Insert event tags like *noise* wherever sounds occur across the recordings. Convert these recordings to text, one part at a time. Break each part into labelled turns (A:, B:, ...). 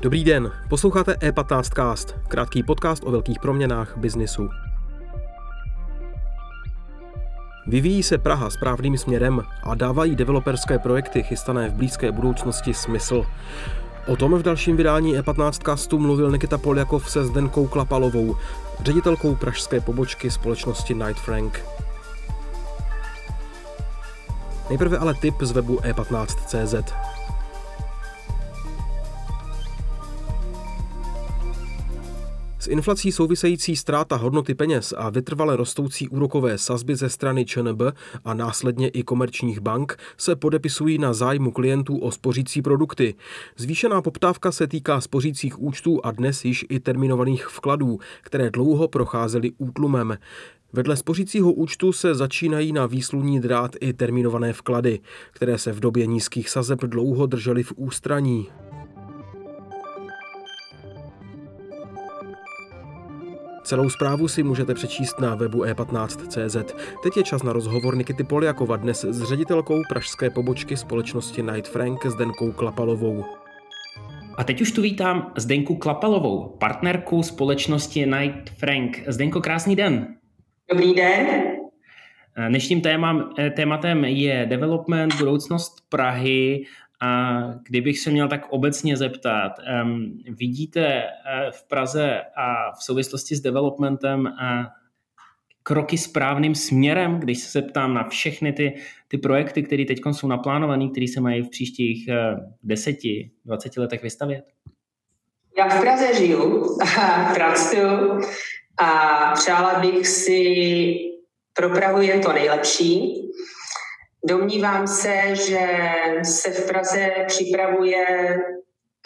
A: Dobrý den, posloucháte E15cast, krátký podcast o velkých proměnách biznisu. Vyvíjí se Praha správným směrem a dávají developerské projekty chystané v blízké budoucnosti smysl. O tom v dalším vydání E15 castu mluvil Nikita Poljakov se Zdenkou Klapalovou, ředitelkou pražské pobočky společnosti Night Frank. Nejprve ale tip z webu e15.cz. S inflací související ztráta hodnoty peněz a vytrvale rostoucí úrokové sazby ze strany ČNB a následně i komerčních bank se podepisují na zájmu klientů o spořící produkty. Zvýšená poptávka se týká spořících účtů a dnes již i terminovaných vkladů, které dlouho procházely útlumem. Vedle spořícího účtu se začínají na výsluní drát i terminované vklady, které se v době nízkých sazeb dlouho držely v ústraní. Celou zprávu si můžete přečíst na webu e15.cz. Teď je čas na rozhovor Nikity Poliakova dnes s ředitelkou pražské pobočky společnosti Night Frank Zdenkou Klapalovou.
B: A teď už tu vítám Zdenku Klapalovou, partnerku společnosti Night Frank. Zdenko, krásný den.
C: Dobrý den.
B: Dnešním témam, tématem je development, budoucnost Prahy a kdybych se měl tak obecně zeptat, vidíte uh, v Praze a v souvislosti s developmentem uh, kroky správným směrem, když se zeptám na všechny ty, ty projekty, které teď jsou naplánované, které se mají v příštích uh, deseti, dvaceti letech vystavět?
C: Já v Praze žiju a *laughs* pracuju a přála bych si pro Prahu jen to nejlepší. Domnívám se, že se v Praze připravuje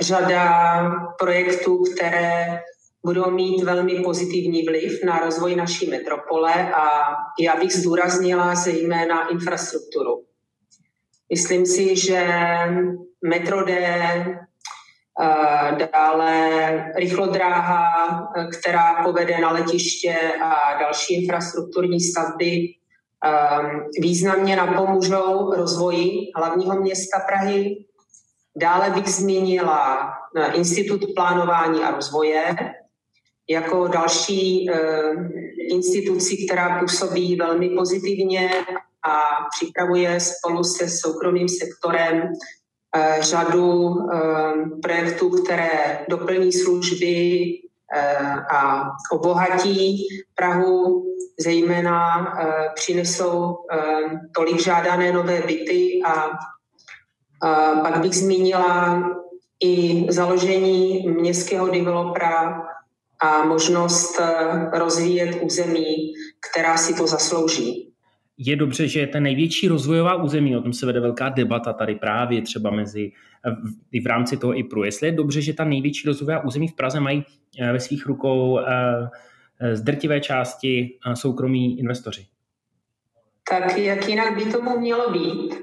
C: řada projektů, které budou mít velmi pozitivní vliv na rozvoj naší metropole a já bych zdůraznila zejména infrastrukturu. Myslím si, že metro D, eh, dále rychlodráha, která povede na letiště a další infrastrukturní stavby významně napomůžou rozvoji hlavního města Prahy. Dále bych zmínila eh, Institut plánování a rozvoje jako další ehm, instituci, která působí velmi pozitivně a připravuje spolu se soukromým sektorem eh, řadu ehm, projektů, které doplní služby eh, a obohatí Prahu zejména uh, přinesou uh, tolik žádané nové byty a uh, pak bych zmínila i založení městského developera a možnost rozvíjet území, která si to zaslouží.
B: Je dobře, že ten největší rozvojová území, o tom se vede velká debata tady právě třeba mezi, i v rámci toho IPRu. Jestli je dobře, že ta největší rozvojová území v Praze mají ve svých rukou Eh, z drtivé části eh, soukromí investoři?
C: Tak jak jinak by tomu mělo být?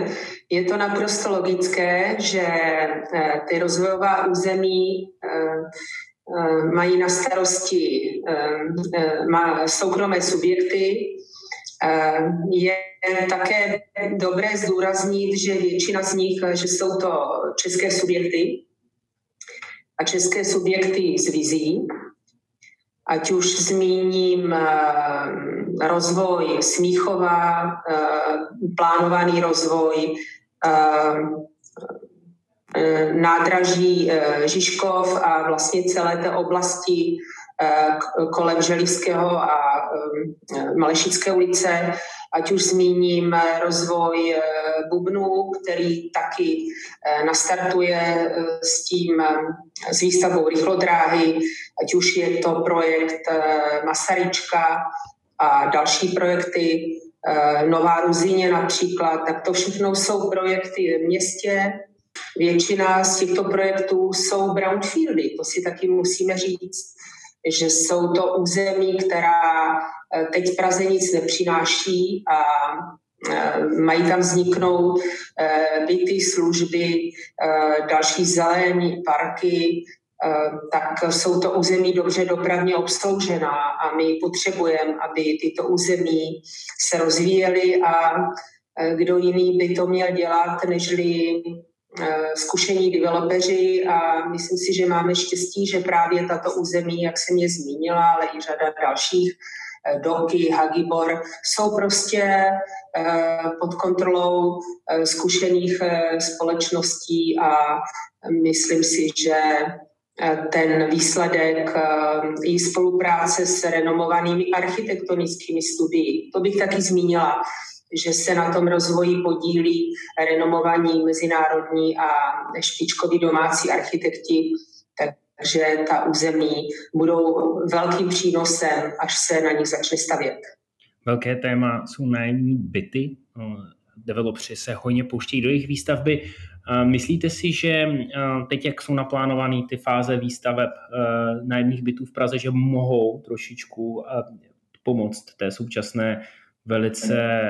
C: *laughs* Je to naprosto logické, že eh, ty rozvojová území mají na starosti soukromé subjekty. Je také dobré zdůraznit, že většina z nich, že jsou to české subjekty a české subjekty z vizí, ať už zmíním eh, rozvoj Smíchova, eh, plánovaný rozvoj eh, nádraží Žižkov a vlastně celé té oblasti kolem Želivského a Malešické ulice, ať už zmíním rozvoj Bubnu, který taky nastartuje s tím, s výstavbou rychlodráhy, ať už je to projekt Masaryčka a další projekty, Nová Ruzině například, tak to všechno jsou projekty v městě. Většina z těchto projektů jsou brownfieldy, to si taky musíme říct že jsou to území, která eh, teď v Praze nic nepřináší a eh, mají tam vzniknout eh, byty, služby, další zelení, parky, tak jsou to území dobře dopravně obsloužená a my potřebujeme, aby tyto území se rozvíjely a kdo jiný by to měl dělat, nežli zkušení developeři a myslím si, že máme štěstí, že právě tato území, jak jsem je zmínila, ale i řada dalších, Eh, Doky, Hagibor, jsou prostě eh, pod kontrolou eh, zkušených společností a myslím si, že ten výsledek i spolupráce s renomovanými architektonickými studii, to bych taky zmínila, že se na tom rozvoji podílí renomovaní mezinárodní a špičkoví domácí architekti, že ta území budou velkým přínosem, až se na nich začne stavět.
B: Velké téma jsou nájemní byty. Developři se hojně pouštějí do jejich výstavby. Myslíte si, že teď, jak jsou naplánovány ty fáze výstaveb nájemních bytů v Praze, že mohou trošičku pomoct té současné velice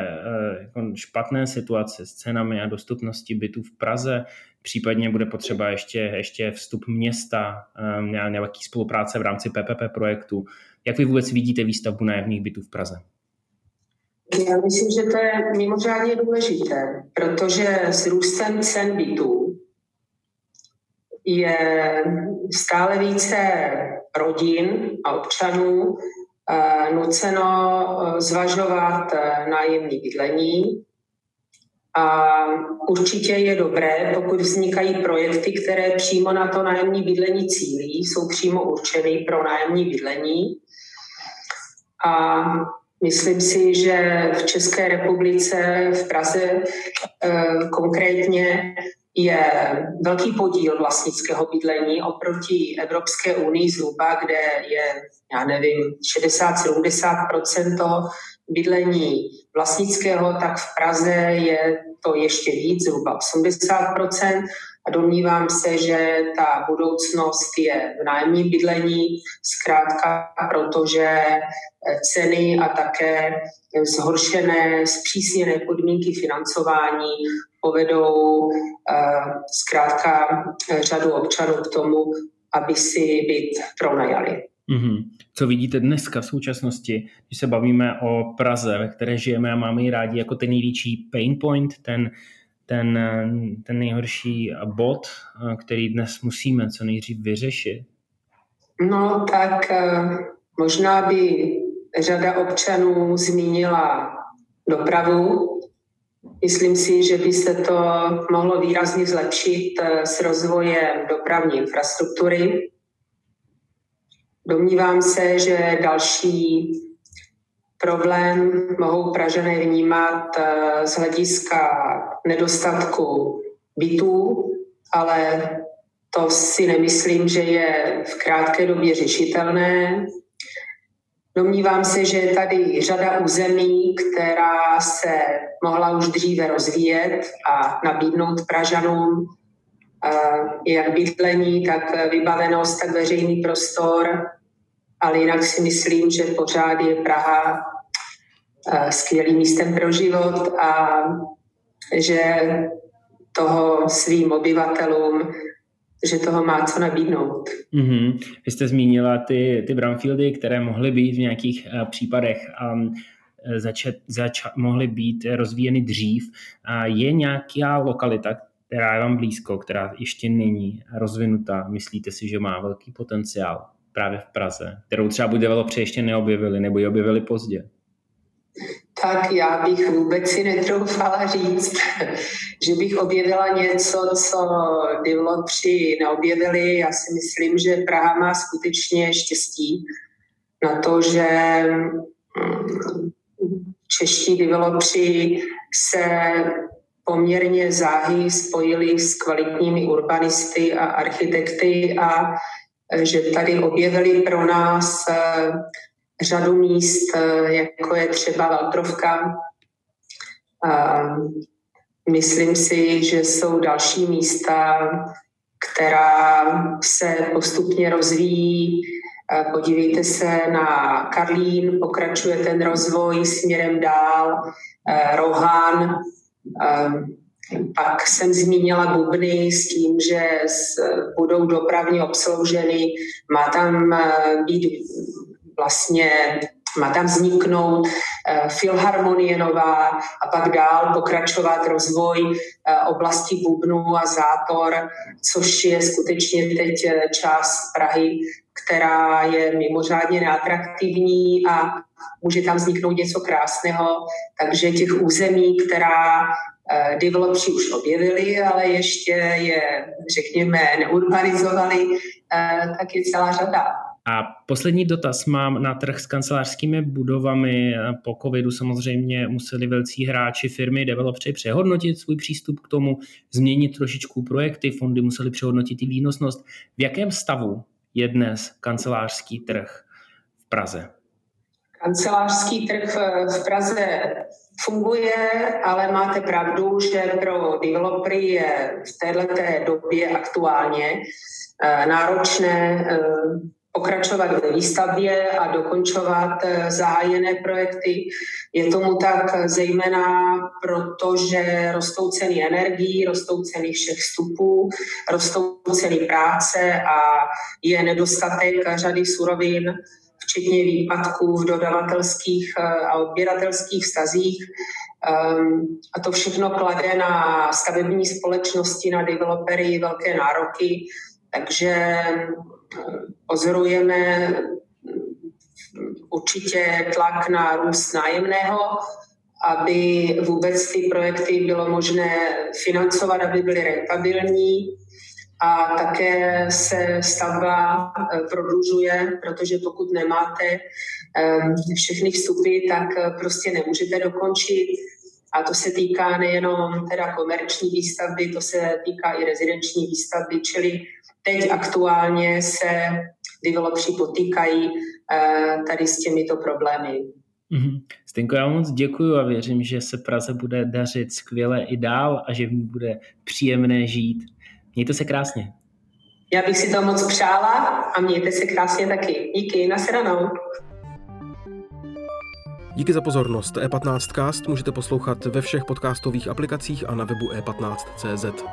B: jako špatné situace s cenami a dostupností bytů v Praze? Případně bude potřeba ještě, ještě vstup města, ehm, nějaký spolupráce v rámci PPP projektu. Jak vy vůbec vidíte výstavbu nájemních bytů v Praze?
C: Já myslím, že to je mimořádně důležité, protože s růstem cen bytů je stále více rodin a občanů eh, nuceno eh, zvažovat eh, nájemní bydlení, a určitě je dobré, pokud vznikají projekty, které přímo na to nájemní bydlení cílí, jsou přímo určeny pro nájemní bydlení. A myslím si, že v České republice, v Praze eh, konkrétně, je velký podíl vlastnického bydlení oproti Evropské unii zhruba, kde je, já nevím, 60-70 toho bydlení vlastnického, tak v Praze je to ještě víc, zhruba 80% a domnívám se, že ta budoucnost je v nájemním bydlení, zkrátka protože ceny a také zhoršené, zpřísněné podmínky financování povedou eh, zkrátka řadu občanů k tomu, aby si byt pronajali.
B: Mm-hmm. Co vidíte dneska v současnosti, když se bavíme o Praze, ve které žijeme a máme ji rádi jako ten největší pain point, ten, ten, ten nejhorší bod, který dnes musíme co nejdřív vyřešit?
C: No tak eh, možná by řada občanů zmínila dopravu. Myslím si, že by se to mohlo výrazně zlepšit eh, s rozvojem dopravní infrastruktury. Domnívám se, že další problém mohou Pražané vnímat eh, z hlediska nedostatku bytů, ale to si nemyslím, že je v krátké době řešitelné. Domnívám se, že je tady řada území, která se mohla už dříve rozvíjet a nabídnout Pražanům eh, jak bydlení, tak vybavenost, tak veřejný prostor, ale jinak si myslím, že pořád je Praha eh, skvělým místem pro život a že toho svým obyvatelům, že toho má co nabídnout.
B: Mm-hmm. Vy jste zmínila ty, ty brownfieldy, které mohly být v nějakých uh, případech um, začet, zač, mohly být rozvíjeny dřív. Uh, je nějaká lokalita, která je vám blízko, která ještě není rozvinutá? Myslíte si, že má velký potenciál? právě v Praze, kterou třeba buď developři ještě neobjevili, nebo ji objevili pozdě?
C: Tak já bych vůbec si netroufala říct, *laughs* že bych objevila něco, co developři neobjevili. Já si myslím, že Praha má skutečně štěstí na to, že mm, čeští developři se poměrně záhy spojili s kvalitními urbanisty a architekty a že tady objevili pro nás řadu míst, eh, jako je třeba Valtrovka. Myslím si, že jsou další místa, která se postupně rozvíjí. Eh, podívejte se na Karlín, pokračuje ten rozvoj směrem dál, Rohan, pak jsem zmínila Bubny s tím, že budou dopravně obslouženy. Má tam být vlastně má tam vzniknout uh, filharmonie nová a pak dál pokračovat rozvoj uh, oblasti bubnu a zátor, což je skutečně teď část Prahy, která je mimořádně neatraktivní a může tam vzniknout něco krásného. Takže těch území, která uh, developři už objevili, ale ještě je, řekněme, neurbanizovali, tak je celá řada.
B: A poslední dotaz mám na trh s kancelářskými budovami. Po covidu samozřejmě museli velcí hráči, firmy, developři přehodnotit svůj přístup k tomu, změnit trošičku projekty, fondy museli přehodnotit i výnosnost. V jakém stavu je dnes kancelářský trh v Praze?
C: Kancelářský trh v Praze funguje, ale máte pravdu, že pro developery je v této době aktuálně eh, náročné eh, pokračovat ve výstavbě a dokončovat eh, zahájené projekty. Je tomu tak zejména proto, že rostou ceny energií, rostou ceny všech vstupů, rostou ceny práce a je nedostatek řady surovin, včetně výpadků v dodavatelských eh, a odběratelských stazích. Ehm, a to všechno klade na stavební společnosti, na developery velké nároky, takže pozorujeme určitě tlak na růst nájemného, aby vůbec ty projekty bylo možné financovat, aby byly rentabilní. A také se stavba eh, prodlužuje, protože pokud nemáte eh, všechny vstupy, tak eh, prostě nemůžete dokončit. A to se týká nejenom teda komerční výstavby, to se týká i rezidenční výstavby, čili teď aktuálně se developři potýkají eh, tady s těmito problémy.
B: Mm-hmm. Stenko, já moc děkuji a věřím, že se Praze bude dařit skvěle i dál a že v ní bude příjemné žít. Mějte se krásně.
C: Já bych si to moc přála a mějte se krásně taky. Díky, nasranou.
A: Díky za pozornost. E15cast můžete poslouchat ve všech podcastových aplikacích a na webu e15.cz.